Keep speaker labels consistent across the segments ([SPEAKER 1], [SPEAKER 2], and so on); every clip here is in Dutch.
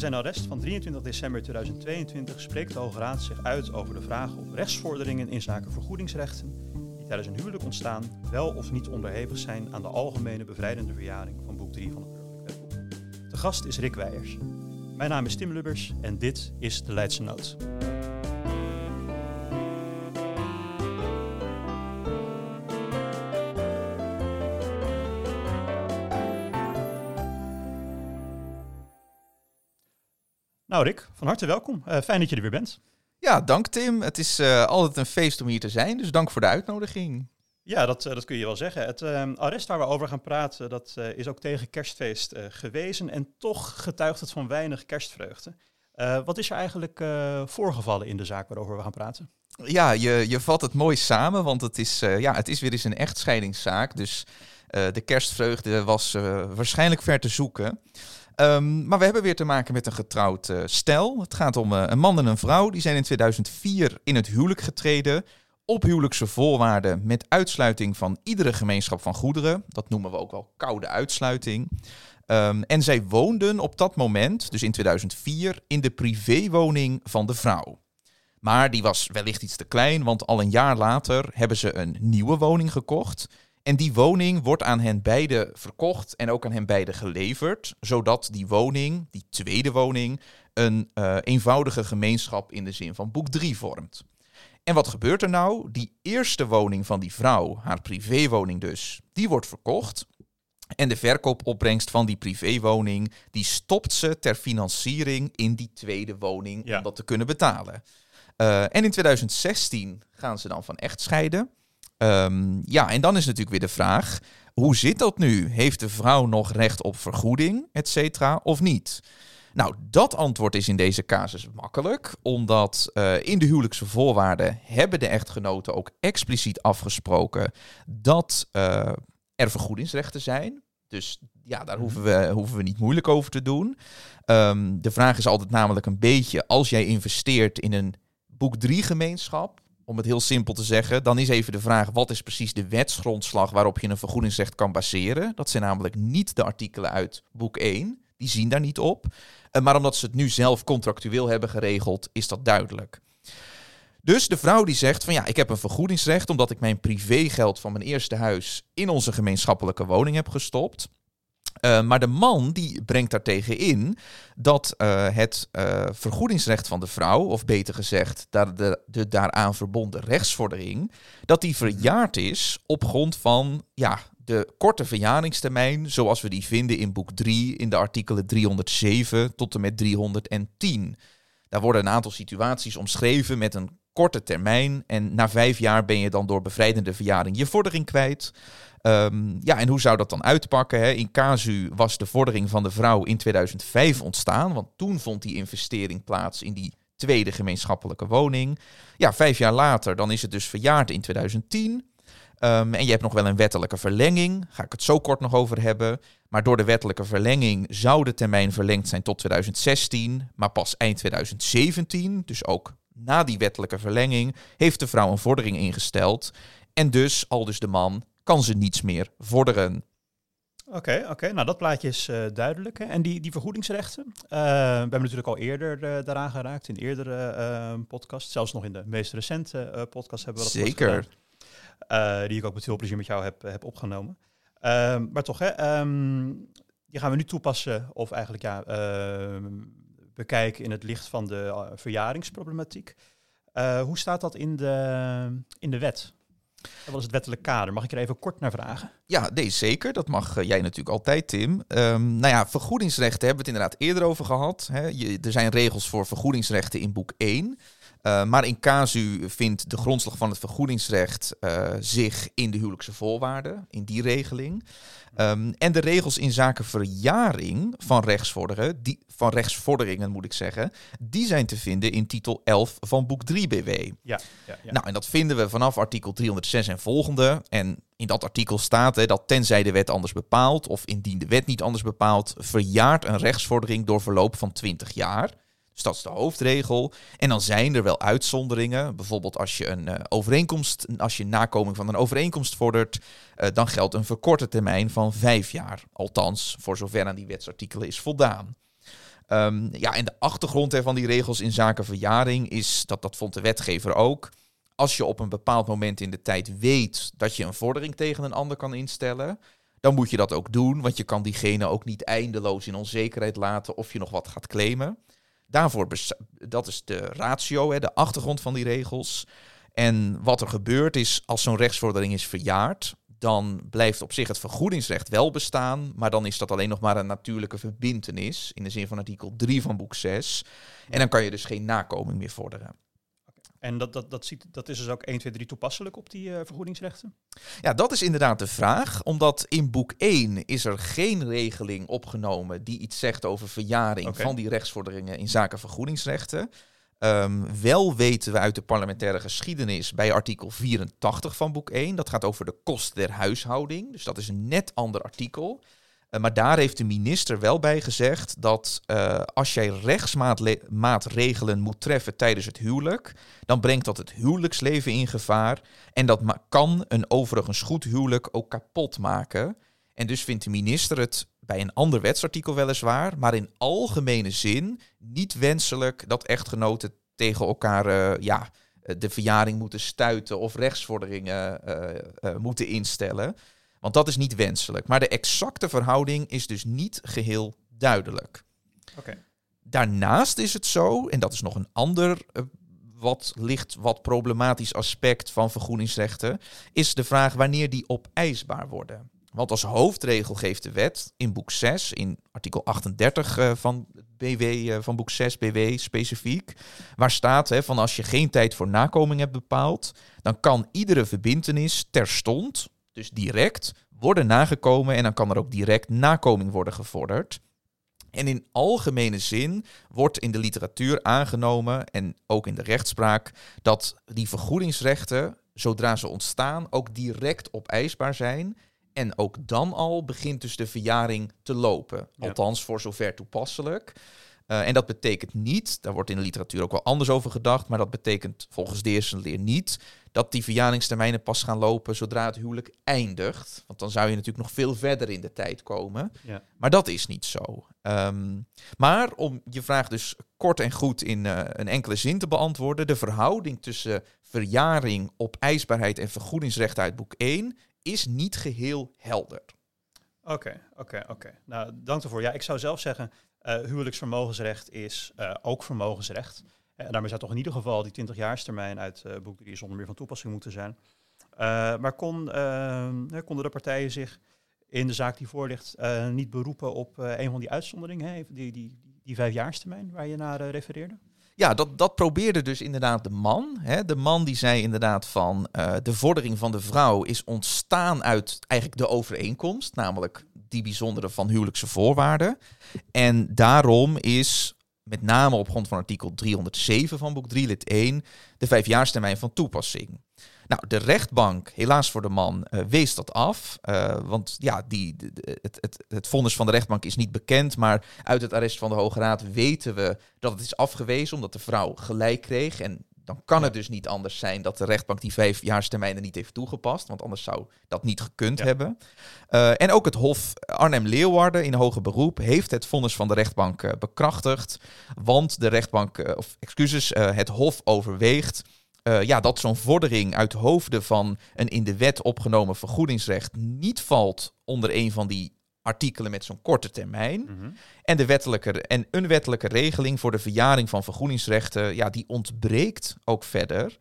[SPEAKER 1] zijn arrest van 23 december 2022 spreekt de Hoge Raad zich uit over de vraag of rechtsvorderingen in zaken vergoedingsrechten die tijdens een huwelijk ontstaan wel of niet onderhevig zijn aan de algemene bevrijdende verjaring van boek 3 van het Burgerlijk Wetboek. De gast is Rick Weijers. Mijn naam is Tim Lubbers en dit is de Leidse Noot. Nou Rick, van harte welkom. Uh, fijn dat je er weer bent.
[SPEAKER 2] Ja, dank Tim. Het is uh, altijd een feest om hier te zijn, dus dank voor de uitnodiging.
[SPEAKER 1] Ja, dat, uh, dat kun je wel zeggen. Het arrest waar we over gaan praten, dat is ook tegen kerstfeest gewezen en toch getuigt het van weinig kerstvreugde. wat is er eigenlijk voorgevallen in de zaak waarover we gaan praten?
[SPEAKER 2] Ja, je, je vat het mooi samen, want het is, ja, het is weer eens een echtscheidingszaak. Dus de kerstvreugde was waarschijnlijk ver te zoeken. Um, maar we hebben weer te maken met een getrouwd uh, stel. Het gaat om uh, een man en een vrouw. Die zijn in 2004 in het huwelijk getreden. Op huwelijkse voorwaarden met uitsluiting van iedere gemeenschap van goederen. Dat noemen we ook wel koude uitsluiting. Um, en zij woonden op dat moment, dus in 2004, in de privéwoning van de vrouw. Maar die was wellicht iets te klein, want al een jaar later hebben ze een nieuwe woning gekocht. En die woning wordt aan hen beiden verkocht en ook aan hen beiden geleverd, zodat die woning, die tweede woning, een uh, eenvoudige gemeenschap in de zin van boek 3 vormt. En wat gebeurt er nou? Die eerste woning van die vrouw, haar privéwoning dus, die wordt verkocht. En de verkoopopbrengst van die privéwoning, die stopt ze ter financiering in die tweede woning ja. om dat te kunnen betalen. Uh, en in 2016 gaan ze dan van echt scheiden. Um, ja, en dan is natuurlijk weer de vraag: hoe zit dat nu? Heeft de vrouw nog recht op vergoeding, et cetera, of niet? Nou, dat antwoord is in deze casus makkelijk, omdat uh, in de huwelijkse voorwaarden hebben de echtgenoten ook expliciet afgesproken dat uh, er vergoedingsrechten zijn. Dus ja, daar hoeven we, hoeven we niet moeilijk over te doen. Um, de vraag is altijd namelijk een beetje, als jij investeert in een boek 3 gemeenschap, om het heel simpel te zeggen, dan is even de vraag: wat is precies de wetsgrondslag waarop je een vergoedingsrecht kan baseren? Dat zijn namelijk niet de artikelen uit boek 1, die zien daar niet op. Eh, maar omdat ze het nu zelf contractueel hebben geregeld, is dat duidelijk. Dus de vrouw die zegt van ja, ik heb een vergoedingsrecht omdat ik mijn privégeld van mijn eerste huis in onze gemeenschappelijke woning heb gestopt. Uh, maar de man die brengt daartegen in dat uh, het uh, vergoedingsrecht van de vrouw, of beter gezegd, de, de, de, daaraan verbonden rechtsvordering, dat die verjaard is op grond van ja, de korte verjaringstermijn zoals we die vinden in boek 3 in de artikelen 307 tot en met 310. Daar worden een aantal situaties omschreven met een korte termijn en na vijf jaar ben je dan door bevrijdende verjaring je vordering kwijt. Um, ja, en hoe zou dat dan uitpakken? Hè? In casu was de vordering van de vrouw in 2005 ontstaan, want toen vond die investering plaats in die tweede gemeenschappelijke woning. Ja, vijf jaar later, dan is het dus verjaard in 2010. Um, ehm, en je hebt nog wel een wettelijke verlenging, ga ik het zo kort nog over hebben. Maar door de wettelijke verlenging zou de termijn verlengd zijn tot 2016, maar pas eind 2017, dus ook na die wettelijke verlenging, heeft de vrouw een vordering ingesteld. En dus, al dus de man, kan ze niets meer vorderen.
[SPEAKER 1] Oké, oké. nou dat plaatje is uh, duidelijk. Hè. En die, die vergoedingsrechten, uh, we hebben natuurlijk al eerder uh, daaraan geraakt, in eerdere podcast, zelfs nog in de meest recente podcast hebben we dat
[SPEAKER 2] Zeker.
[SPEAKER 1] Die ik ook met veel plezier met jou heb, heb opgenomen. Ehm, maar toch, hè, um, die gaan we nu toepassen, of eigenlijk ja, ehm, bekijken in het licht van de verjaringsproblematiek. hoe staat dat in de, in de wet? Wat is het wettelijk kader? Mag ik er even kort naar vragen?
[SPEAKER 2] Ja, nee, zeker. Dat mag eh, jij natuurlijk altijd, Tim. Nou ja, vergoedingsrechten hebben we het inderdaad eerder over gehad. Hè. Er zijn regels voor vergoedingsrechten in boek 1. Uh, maar in casu vindt de grondslag van het vergoedingsrecht uh, zich in de huwelijkse voorwaarden, in die regeling. Um, en de regels in zaken verjaring van rechtsvorderingen, die, van rechtsvorderingen moet ik zeggen, die zijn te vinden in titel 11 van boek 3 BW. Ja, ja, ja. Nou, en dat vinden we vanaf artikel 306 en volgende. En in dat artikel staat hè, dat tenzij de wet anders bepaalt, of indien de wet niet anders bepaalt, verjaart een rechtsvordering door verloop van 20 jaar. Dus dat is de hoofdregel. En dan zijn er wel uitzonderingen. Bijvoorbeeld als je een uh, overeenkomst, als je nakoming van een overeenkomst vordert, uh, dan geldt een verkorte termijn van vijf jaar. Althans, voor zover aan die wetsartikelen is voldaan. Ehm, ja, en de achtergrond van die regels in zaken verjaring is, dat, dat vond de wetgever ook, als je op een bepaald moment in de tijd weet dat je een vordering tegen een ander kan instellen, dan moet je dat ook doen, want je kan diegene ook niet eindeloos in onzekerheid laten of je nog wat gaat claimen. Daarvoor, dat is de ratio, hè, de achtergrond van die regels. En wat er gebeurt is, als zo'n rechtsvordering is verjaard, dan blijft op zich het vergoedingsrecht wel bestaan, maar dan is dat alleen nog maar een natuurlijke verbintenis, in de zin van artikel 3 van boek 6. En dan kan je dus geen nakoming meer vorderen.
[SPEAKER 1] En dat, dat, dat, ziet, dat is dus ook 1, 2, 3 toepasselijk op die uh, vergoedingsrechten?
[SPEAKER 2] Ja, dat is inderdaad de vraag. Omdat in boek 1 is er geen regeling opgenomen die iets zegt over verjaring van die rechtsvorderingen in zaken vergoedingsrechten. Um, wel weten we uit de parlementaire geschiedenis bij artikel 84 van boek 1. Dat gaat over de kost der huishouding. Dus dat is een net ander artikel. Uh, maar daar heeft de minister wel bij gezegd dat uh, als jij rechtsmaatregelen moet treffen tijdens het huwelijk, dan brengt dat het huwelijksleven in gevaar. En dat kan een overigens goed huwelijk ook kapot maken. En dus vindt de minister het bij een ander wetsartikel weliswaar, maar in algemene zin niet wenselijk dat echtgenoten tegen elkaar uh, ja, de verjaring moeten stuiten of rechtsvorderingen moeten instellen. Want dat is niet wenselijk. Maar de exacte verhouding is dus niet geheel duidelijk.
[SPEAKER 1] Okay.
[SPEAKER 2] Daarnaast is het zo, en dat is nog een ander wat licht wat problematisch aspect van vergoedingsrechten, is de vraag wanneer die opeisbaar worden. Want als hoofdregel geeft de wet in boek 6, in artikel 38 uh, van BW, uh, van boek 6 BW specifiek, waar staat hè, van als je geen tijd voor nakoming hebt bepaald, dan kan iedere verbintenis terstond, dus direct, worden nagekomen en dan kan er ook direct nakoming worden gevorderd. En in algemene zin wordt in de literatuur aangenomen en ook in de rechtspraak dat die vergoedingsrechten, zodra ze ontstaan, ook direct opeisbaar zijn en ook dan al begint dus de verjaring te lopen. Althans, voor zover toepasselijk. Uh, en dat betekent niet, daar wordt in de literatuur ook wel anders over gedacht, maar dat betekent volgens de eerste leer niet dat die verjaringstermijnen pas gaan lopen zodra het huwelijk eindigt. Want dan zou je natuurlijk nog veel verder in de tijd komen.
[SPEAKER 1] Ja.
[SPEAKER 2] Maar dat is niet zo. Um, maar om je vraag dus kort en goed in uh, een enkele zin te beantwoorden, de verhouding tussen verjaring, opeisbaarheid en vergoedingsrecht uit boek 1 is niet geheel helder.
[SPEAKER 1] Oké, oké, oké. Nou, dank ervoor. Ja, ik zou zelf zeggen, huwelijksvermogensrecht is uh, ook vermogensrecht. En daarmee zou toch in ieder geval die 20-jaarstermijn uit boek 3 zonder meer van toepassing moeten zijn. maar kon, konden de partijen zich in de zaak die voor ligt niet beroepen op een van die uitzonderingen, die, die, die, die vijfjaarstermijn waar je naar refereerde?
[SPEAKER 2] Ja, dat, dat probeerde dus inderdaad de man. Hè. De man die zei inderdaad van uh, de vordering van de vrouw is ontstaan uit eigenlijk de overeenkomst, namelijk die bijzondere van huwelijkse voorwaarden. En daarom is met name op grond van artikel 307 van boek 3 lid 1 de vijfjaarstermijn van toepassing. Nou, de rechtbank, helaas voor de man, uh, wees dat af. Uh, want ja, die, het, het, het vonnis van de rechtbank is niet bekend. Maar uit het arrest van de Hoge Raad weten we dat het is afgewezen. Omdat de vrouw gelijk kreeg. En dan kan het dus niet anders zijn dat de rechtbank die vijfjaarstermijnen niet heeft toegepast. Want anders zou dat niet gekund ja. hebben. Uh, en ook het Hof Arnhem-Leeuwarden in hoger beroep heeft het vonnis van de rechtbank uh, bekrachtigd. Want de rechtbank, uh, of excuses, het Hof overweegt uh, ja, dat zo'n vordering uit hoofden van een in de wet opgenomen vergoedingsrecht niet valt onder een van die artikelen met zo'n korte termijn. Mm -hmm. En de wettelijke en een wettelijke regeling voor de verjaring van vergoedingsrechten, ja, die ontbreekt ook verder.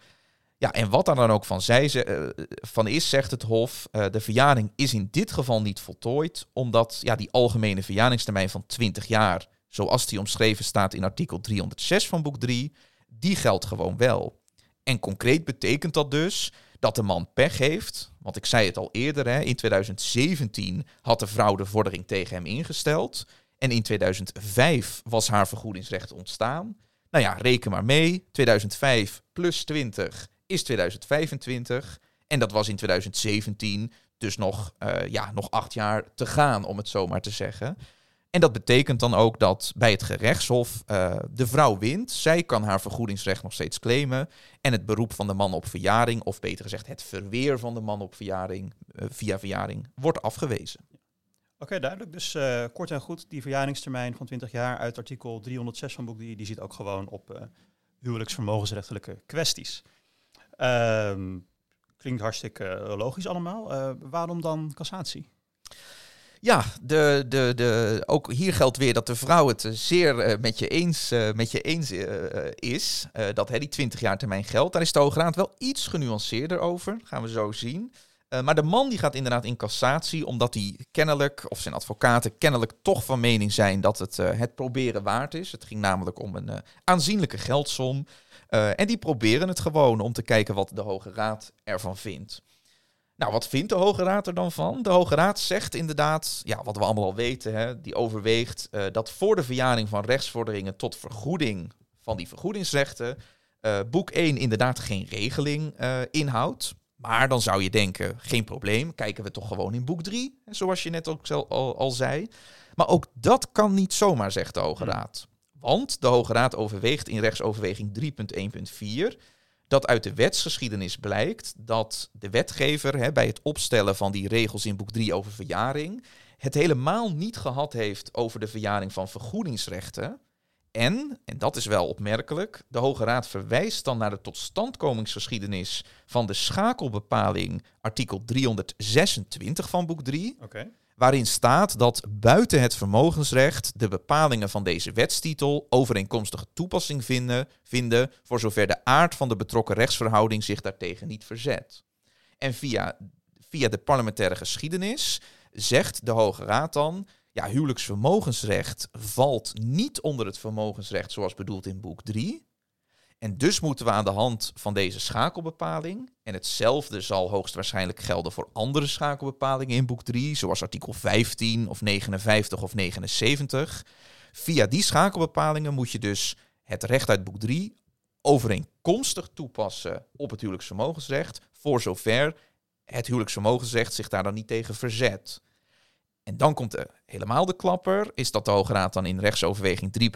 [SPEAKER 2] Ja, en wat daar dan ook van, zij, uh, van is, zegt het Hof, uh, de verjaring is in dit geval niet voltooid, omdat ja, die algemene verjaringstermijn van 20 jaar, zoals die omschreven staat in artikel 306 van boek 3, die geldt gewoon wel. En concreet betekent dat dus dat de man pech heeft. Want ik zei het al eerder, hè, in 2017 had de vrouw de vordering tegen hem ingesteld. En in 2005 was haar vergoedingsrecht ontstaan. Nou ja, reken maar mee. 2005 plus 20 is 2025. En dat was in 2017 dus nog, uh, ja, nog acht jaar te gaan, om het zo maar te zeggen. En dat betekent dan ook dat bij het gerechtshof uh, de vrouw wint. Zij kan haar vergoedingsrecht nog steeds claimen. En het beroep van de man op verjaring, of beter gezegd het verweer van de man op verjaring, uh, via verjaring, wordt afgewezen.
[SPEAKER 1] Oké, duidelijk. Dus uh, kort en goed, die verjaringstermijn van 20 jaar uit artikel 306 van boek 3, die ziet ook gewoon op huwelijksvermogensrechtelijke kwesties. Ehm, klinkt hartstikke logisch allemaal. Waarom dan cassatie?
[SPEAKER 2] Ja, de, de, de, ook hier geldt weer dat de vrouw het zeer uh, met je eens, uh, met je eens is. dat hè, die 20 jaar termijn geldt. Daar is de Hoge Raad wel iets genuanceerder over. Gaan we zo zien. maar de man die gaat inderdaad in cassatie, omdat hij kennelijk, of zijn advocaten kennelijk toch van mening zijn dat het het proberen waard is. Het ging namelijk om een aanzienlijke geldsom. en die proberen het gewoon om te kijken wat de Hoge Raad ervan vindt. Nou, wat vindt de Hoge Raad er dan van? De Hoge Raad zegt inderdaad, ja, wat we allemaal al weten, hè, die overweegt uh, dat voor de verjaring van rechtsvorderingen tot vergoeding van die vergoedingsrechten, uh, boek 1 inderdaad geen regeling uh, inhoudt. Maar dan zou je denken, geen probleem, kijken we toch gewoon in boek 3, zoals je net ook al, al zei. Maar ook dat kan niet zomaar, zegt de Hoge hmm. Raad. Want de Hoge Raad overweegt in rechtsoverweging 3.1.4 dat uit de wetsgeschiedenis blijkt dat de wetgever hè, bij het opstellen van die regels in boek 3 over verjaring het helemaal niet gehad heeft over de verjaring van vergoedingsrechten. En, en dat is wel opmerkelijk, de Hoge Raad verwijst dan naar de totstandkomingsgeschiedenis van de schakelbepaling artikel 326 van boek 3.
[SPEAKER 1] Okay
[SPEAKER 2] waarin staat dat buiten het vermogensrecht de bepalingen van deze wetstitel overeenkomstige toepassing vinden, vinden voor zover de aard van de betrokken rechtsverhouding zich daartegen niet verzet. En via, via de parlementaire geschiedenis zegt de Hoge Raad dan, ja, huwelijksvermogensrecht valt niet onder het vermogensrecht zoals bedoeld in boek 3, en dus moeten we aan de hand van deze schakelbepaling, en hetzelfde zal hoogstwaarschijnlijk gelden voor andere schakelbepalingen in boek 3, zoals artikel 15 of 59 of 79. Via die schakelbepalingen moet je dus het recht uit boek 3 overeenkomstig toepassen op het huwelijksvermogensrecht, voor zover het huwelijksvermogensrecht zich daar dan niet tegen verzet. En dan komt er helemaal de klapper, is dat de Hoge Raad dan in rechtsoverweging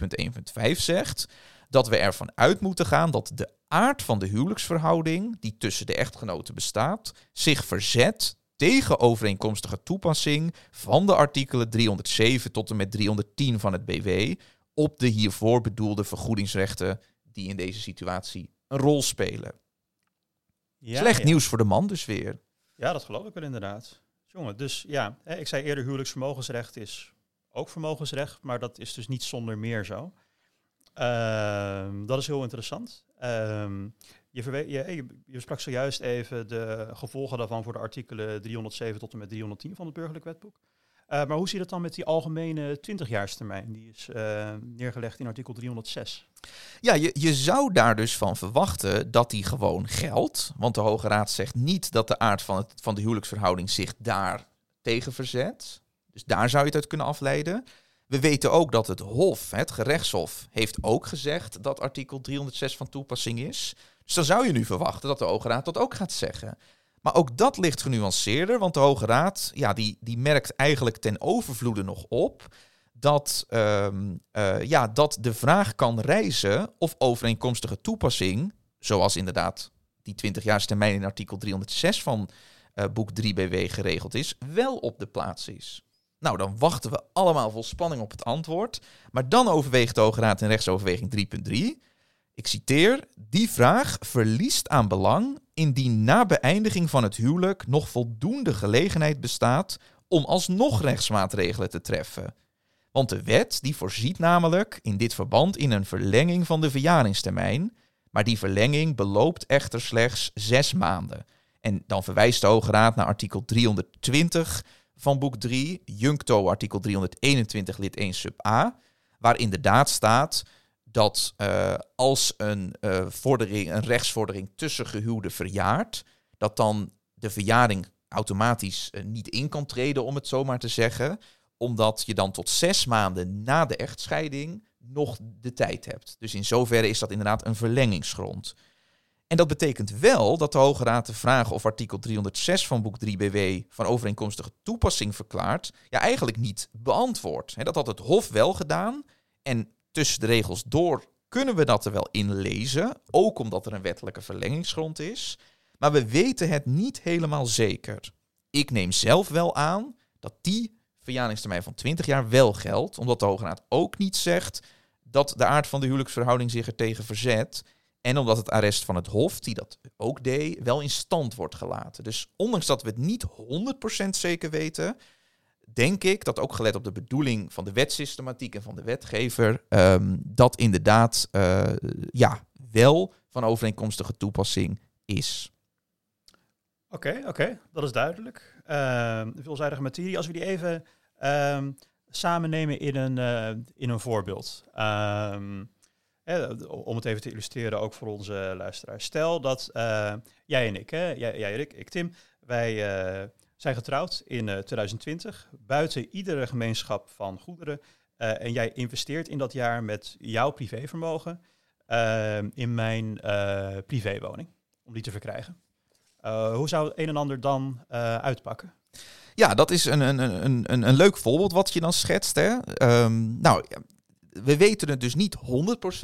[SPEAKER 2] 3.1.5 zegt dat we ervan uit moeten gaan dat de aard van de huwelijksverhouding die tussen de echtgenoten bestaat, zich verzet tegen overeenkomstige toepassing van de artikelen 307 tot en met 310 van het BW op de hiervoor bedoelde vergoedingsrechten die in deze situatie een rol spelen. Ja, Slecht nieuws voor de man dus weer.
[SPEAKER 1] Ja, dat geloof ik wel inderdaad. Jongen, dus ja, ik zei eerder huwelijksvermogensrecht is ook vermogensrecht, maar dat is dus niet zonder meer zo. Ehm, dat is heel interessant. Um, je, je, je, sprak zojuist even de gevolgen daarvan voor de artikelen 307 tot en met 310 van het burgerlijk wetboek. Uh, maar hoe zit het dan met die algemene 20-jaarstermijn? Die is uh, neergelegd in artikel 306.
[SPEAKER 2] Ja, je, je zou daar dus van verwachten dat die gewoon geldt. Want de Hoge Raad zegt niet dat de aard van, het, van de huwelijksverhouding zich daar tegen verzet. Dus daar zou je het uit kunnen afleiden. We weten ook dat het Hof, het gerechtshof, heeft ook gezegd dat artikel 306 van toepassing is. Dus dan zou je nu verwachten dat de Hoge Raad dat ook gaat zeggen. Maar ook dat ligt genuanceerder, want de Hoge Raad ja, die, die merkt eigenlijk ten overvloede nog op dat, um, uh, ja, dat de vraag kan reizen of overeenkomstige toepassing, zoals inderdaad die 20 jaar termijn in artikel 306 van uh, boek 3 BW geregeld is, wel op de plaats is. Nou, dan wachten we allemaal vol spanning op het antwoord. Maar dan overweegt de Hoge Raad in rechtsoverweging 3.3. Ik citeer: Die vraag verliest aan belang indien na beëindiging van het huwelijk nog voldoende gelegenheid bestaat om alsnog rechtsmaatregelen te treffen. Want de wet die voorziet namelijk in dit verband in een verlenging van de verjaringstermijn, maar die verlenging beloopt echter slechts zes maanden. En dan verwijst de Hoge Raad naar artikel 320 van boek 3, Juncto artikel 321 lid 1 sub a, waar inderdaad staat dat uh, als een, uh, vordering, een rechtsvordering tussen gehuwden verjaart, dat dan de verjaring automatisch uh, niet in kan treden, om het zo maar te zeggen, omdat je dan tot zes maanden na de echtscheiding nog de tijd hebt. Dus in zoverre is dat inderdaad een verlengingsgrond. En dat betekent wel dat de Hoge Raad de vraag of artikel 306 van boek 3 BW van overeenkomstige toepassing verklaart, ja eigenlijk niet beantwoord. dat had het Hof wel gedaan en tussen de regels door kunnen we dat er wel in lezen, ook omdat er een wettelijke verlengingsgrond is, maar we weten het niet helemaal zeker. Ik neem zelf wel aan dat die verjaringstermijn van 20 jaar wel geldt, omdat de Hoge Raad ook niet zegt dat de aard van de huwelijksverhouding zich er tegen verzet. En omdat het arrest van het Hof, die dat ook deed, wel in stand wordt gelaten. Dus ondanks dat we het niet 100% zeker weten, denk ik dat ook gelet op de bedoeling van de wetsystematiek en van de wetgever, um, dat inderdaad uh, ja, wel van overeenkomstige toepassing is.
[SPEAKER 1] Oké, oké, dat is duidelijk. Uh, veelzijdige materie. Als we die even uh, samen nemen in een, uh, in een voorbeeld. Om het even te illustreren, ook voor onze luisteraars. Stel dat uh, jij en ik, hè, jij, jij en ik, Tim, wij uh, zijn getrouwd in 2020, buiten iedere gemeenschap van goederen. en jij investeert in dat jaar met jouw privévermogen in mijn privéwoning, om die te verkrijgen. Hoe zou het een en ander dan uitpakken?
[SPEAKER 2] Ja, dat is een, een, een, een, een leuk voorbeeld wat je dan schetst. Hè? Um, nou, we weten het dus niet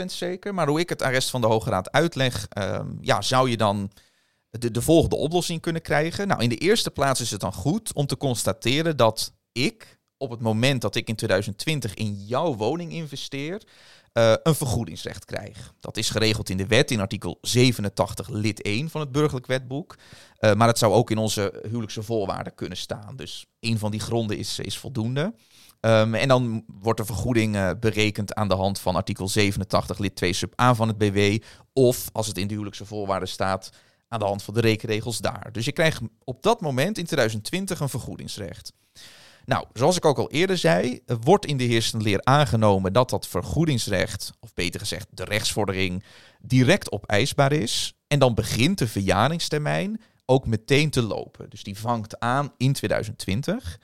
[SPEAKER 2] 100% zeker, maar hoe ik het arrest van de Hoge Raad uitleg, um, ja, zou je dan de, de volgende oplossing kunnen krijgen. Nou, in de eerste plaats is het dan goed om te constateren dat ik op het moment dat ik in 2020 in jouw woning investeer, uh, een vergoedingsrecht krijg. Dat is geregeld in de wet in artikel 87 lid 1 van het burgerlijk wetboek. Uh, maar het zou ook in onze huwelijkse voorwaarden kunnen staan. Dus een van die gronden is, is voldoende. Um, en dan wordt de vergoeding uh, berekend aan de hand van artikel 87 lid 2 sub A van het BW. Of als het in de huwelijkse voorwaarden staat, aan de hand van de rekenregels daar. Dus je krijgt op dat moment in 2020 een vergoedingsrecht. Nou, zoals ik ook al eerder zei, wordt in de heersende leer aangenomen dat dat vergoedingsrecht, of beter gezegd de rechtsvordering, direct opeisbaar is. En dan begint de verjaringstermijn ook meteen te lopen. Dus die vangt aan in 2020.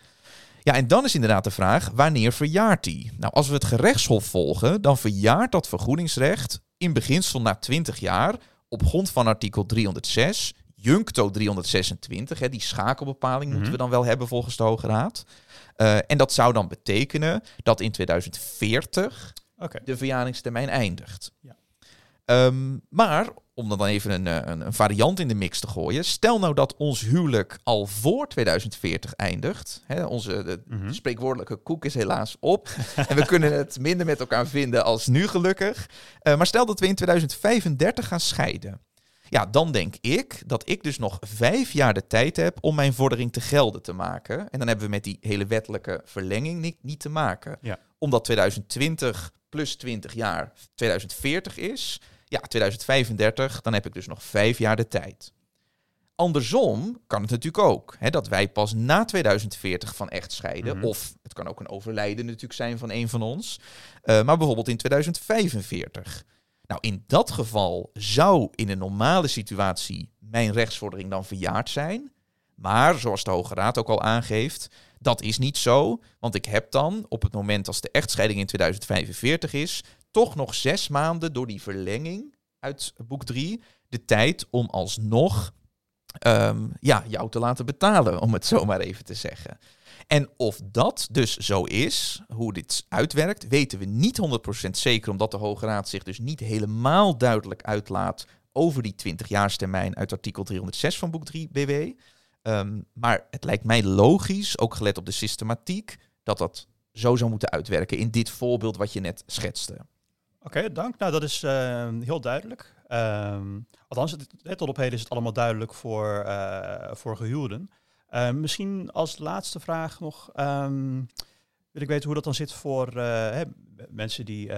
[SPEAKER 2] Ja, en dan is inderdaad de vraag, wanneer verjaart die? Nou, als we het gerechtshof volgen, dan verjaart dat vergoedingsrecht in beginsel na 20 jaar op grond van artikel 306, Juncto 326, hè, die schakelbepaling moeten mhm. we dan wel hebben volgens de Hoge Raad. Uh, en dat zou dan betekenen dat in 2040 okay. de verjaringstermijn eindigt. Ja. Um, maar om dan even een, eh, een, een, variant in de mix te gooien. Stel nou dat ons huwelijk al voor 2040 eindigt. Hè, onze de mm -hmm. spreekwoordelijke koek is helaas op. en we kunnen het minder met elkaar vinden als nu gelukkig. Uh, maar stel dat we in 2035 gaan scheiden. Ja, dan denk ik dat ik dus nog vijf jaar de tijd heb om mijn vordering te gelden te maken. En dan hebben we met die hele wettelijke verlenging niet, niet te maken. Ja. Omdat 2020 plus 20 jaar 2040 is. Ja, 2035, dan heb ik dus nog vijf jaar de tijd. Andersom kan het natuurlijk ook. Hè, dat wij pas na 2040 van echt scheiden. Mhm. Of het kan ook een overlijden natuurlijk zijn van een van ons. Uh, maar bijvoorbeeld in 2045. Nou, in dat geval zou in een normale situatie mijn rechtsvordering dan verjaard zijn. Maar zoals de Hoge Raad ook al aangeeft, dat is niet zo. Want ik heb dan op het moment als de echtscheiding in 2045 is, toch nog zes maanden door die verlenging uit boek 3 de tijd om alsnog um, ja, jou te laten betalen, om het zo maar even te zeggen. En of dat dus zo is, hoe dit uitwerkt, weten we niet 100% zeker, omdat de Hoge Raad zich dus niet helemaal duidelijk uitlaat over die 20-jaarstermijn uit artikel 306 van boek 3 BW. Um, maar het lijkt mij logisch, ook gelet op de systematiek, dat dat zo zou moeten uitwerken in dit voorbeeld wat je net schetste.
[SPEAKER 1] Oké, dank. Nou, dat is uh, heel duidelijk. Um, althans, het, tot op heden is het allemaal duidelijk voor, uh, voor gehuwden. Uh, misschien als laatste vraag nog. Wil ik weten hoe dat dan zit voor hè, mensen die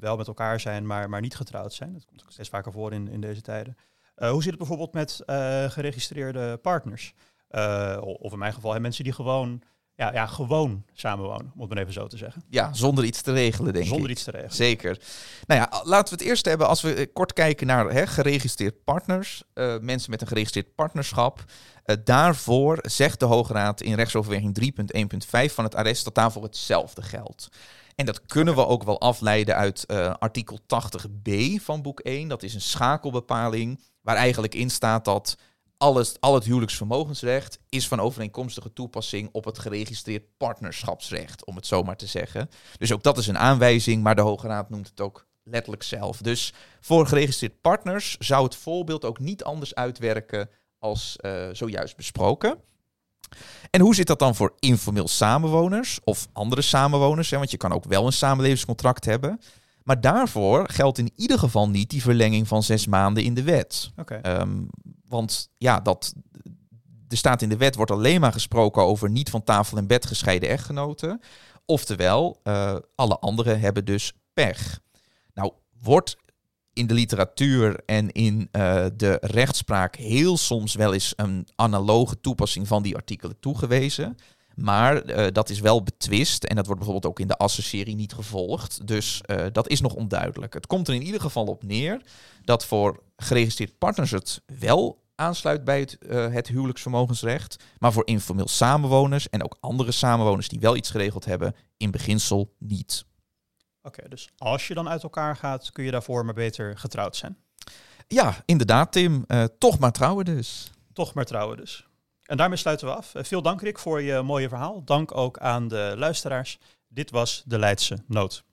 [SPEAKER 1] wel met elkaar zijn, maar, maar niet getrouwd zijn. Dat komt ook steeds vaker voor in, in deze tijden. hoe zit het bijvoorbeeld met geregistreerde partners? of in mijn geval hè, mensen die gewoon ja, ja, gewoon samenwonen, moet men even zo te zeggen.
[SPEAKER 2] Ja, zonder iets te regelen, denk
[SPEAKER 1] zonder ik. Zonder iets te regelen.
[SPEAKER 2] Zeker. Nou ja, laten we het eerst hebben, als we kort kijken naar hè, geregistreerd partners, uh, mensen met een geregistreerd partnerschap. Uh, daarvoor zegt de Hoge Raad in rechtsoverweging 3.1.5 van het arrest dat daarvoor hetzelfde geldt. En dat kunnen we ook wel afleiden uit uh, artikel 80b van boek 1. Dat is een schakelbepaling waar eigenlijk in staat dat alles, al het huwelijksvermogensrecht is van overeenkomstige toepassing op het geregistreerd partnerschapsrecht, om het zo maar te zeggen. Dus ook dat is een aanwijzing, maar de Hoge Raad noemt het ook letterlijk zelf. Dus voor geregistreerd partners zou het voorbeeld ook niet anders uitwerken als uh, zojuist besproken. En hoe zit dat dan voor informeel samenwoners of andere samenwoners? Hè? Want je kan ook wel een samenlevingscontract hebben. Maar daarvoor geldt in ieder geval niet die verlenging van zes maanden in de wet.
[SPEAKER 1] Oké.
[SPEAKER 2] Ehm, want ja, dat, er staat in de wet, wordt alleen maar gesproken over niet van tafel en bed gescheiden echtgenoten. Oftewel, eh, alle anderen hebben dus pech. Nou, wordt in de literatuur en in eh, de rechtspraak heel soms wel eens een analoge toepassing van die artikelen toegewezen. Maar eh, dat is wel betwist en dat wordt bijvoorbeeld ook in de Assen-serie niet gevolgd. Dus dat is nog onduidelijk. Het komt er in ieder geval op neer dat voor geregistreerd partners het wel aansluit bij het, uh, het huwelijksvermogensrecht. Maar voor informeel samenwoners en ook andere samenwoners die wel iets geregeld hebben, in beginsel niet.
[SPEAKER 1] Oké, dus als je dan uit elkaar gaat, kun je daarvoor maar beter getrouwd zijn.
[SPEAKER 2] Ja, inderdaad, Tim. Uh, toch maar trouwen dus.
[SPEAKER 1] Toch maar trouwen dus. En daarmee sluiten we af. Uh, veel dank, Rick, voor je mooie verhaal. Dank ook aan de luisteraars. Dit was de Leidse Nood.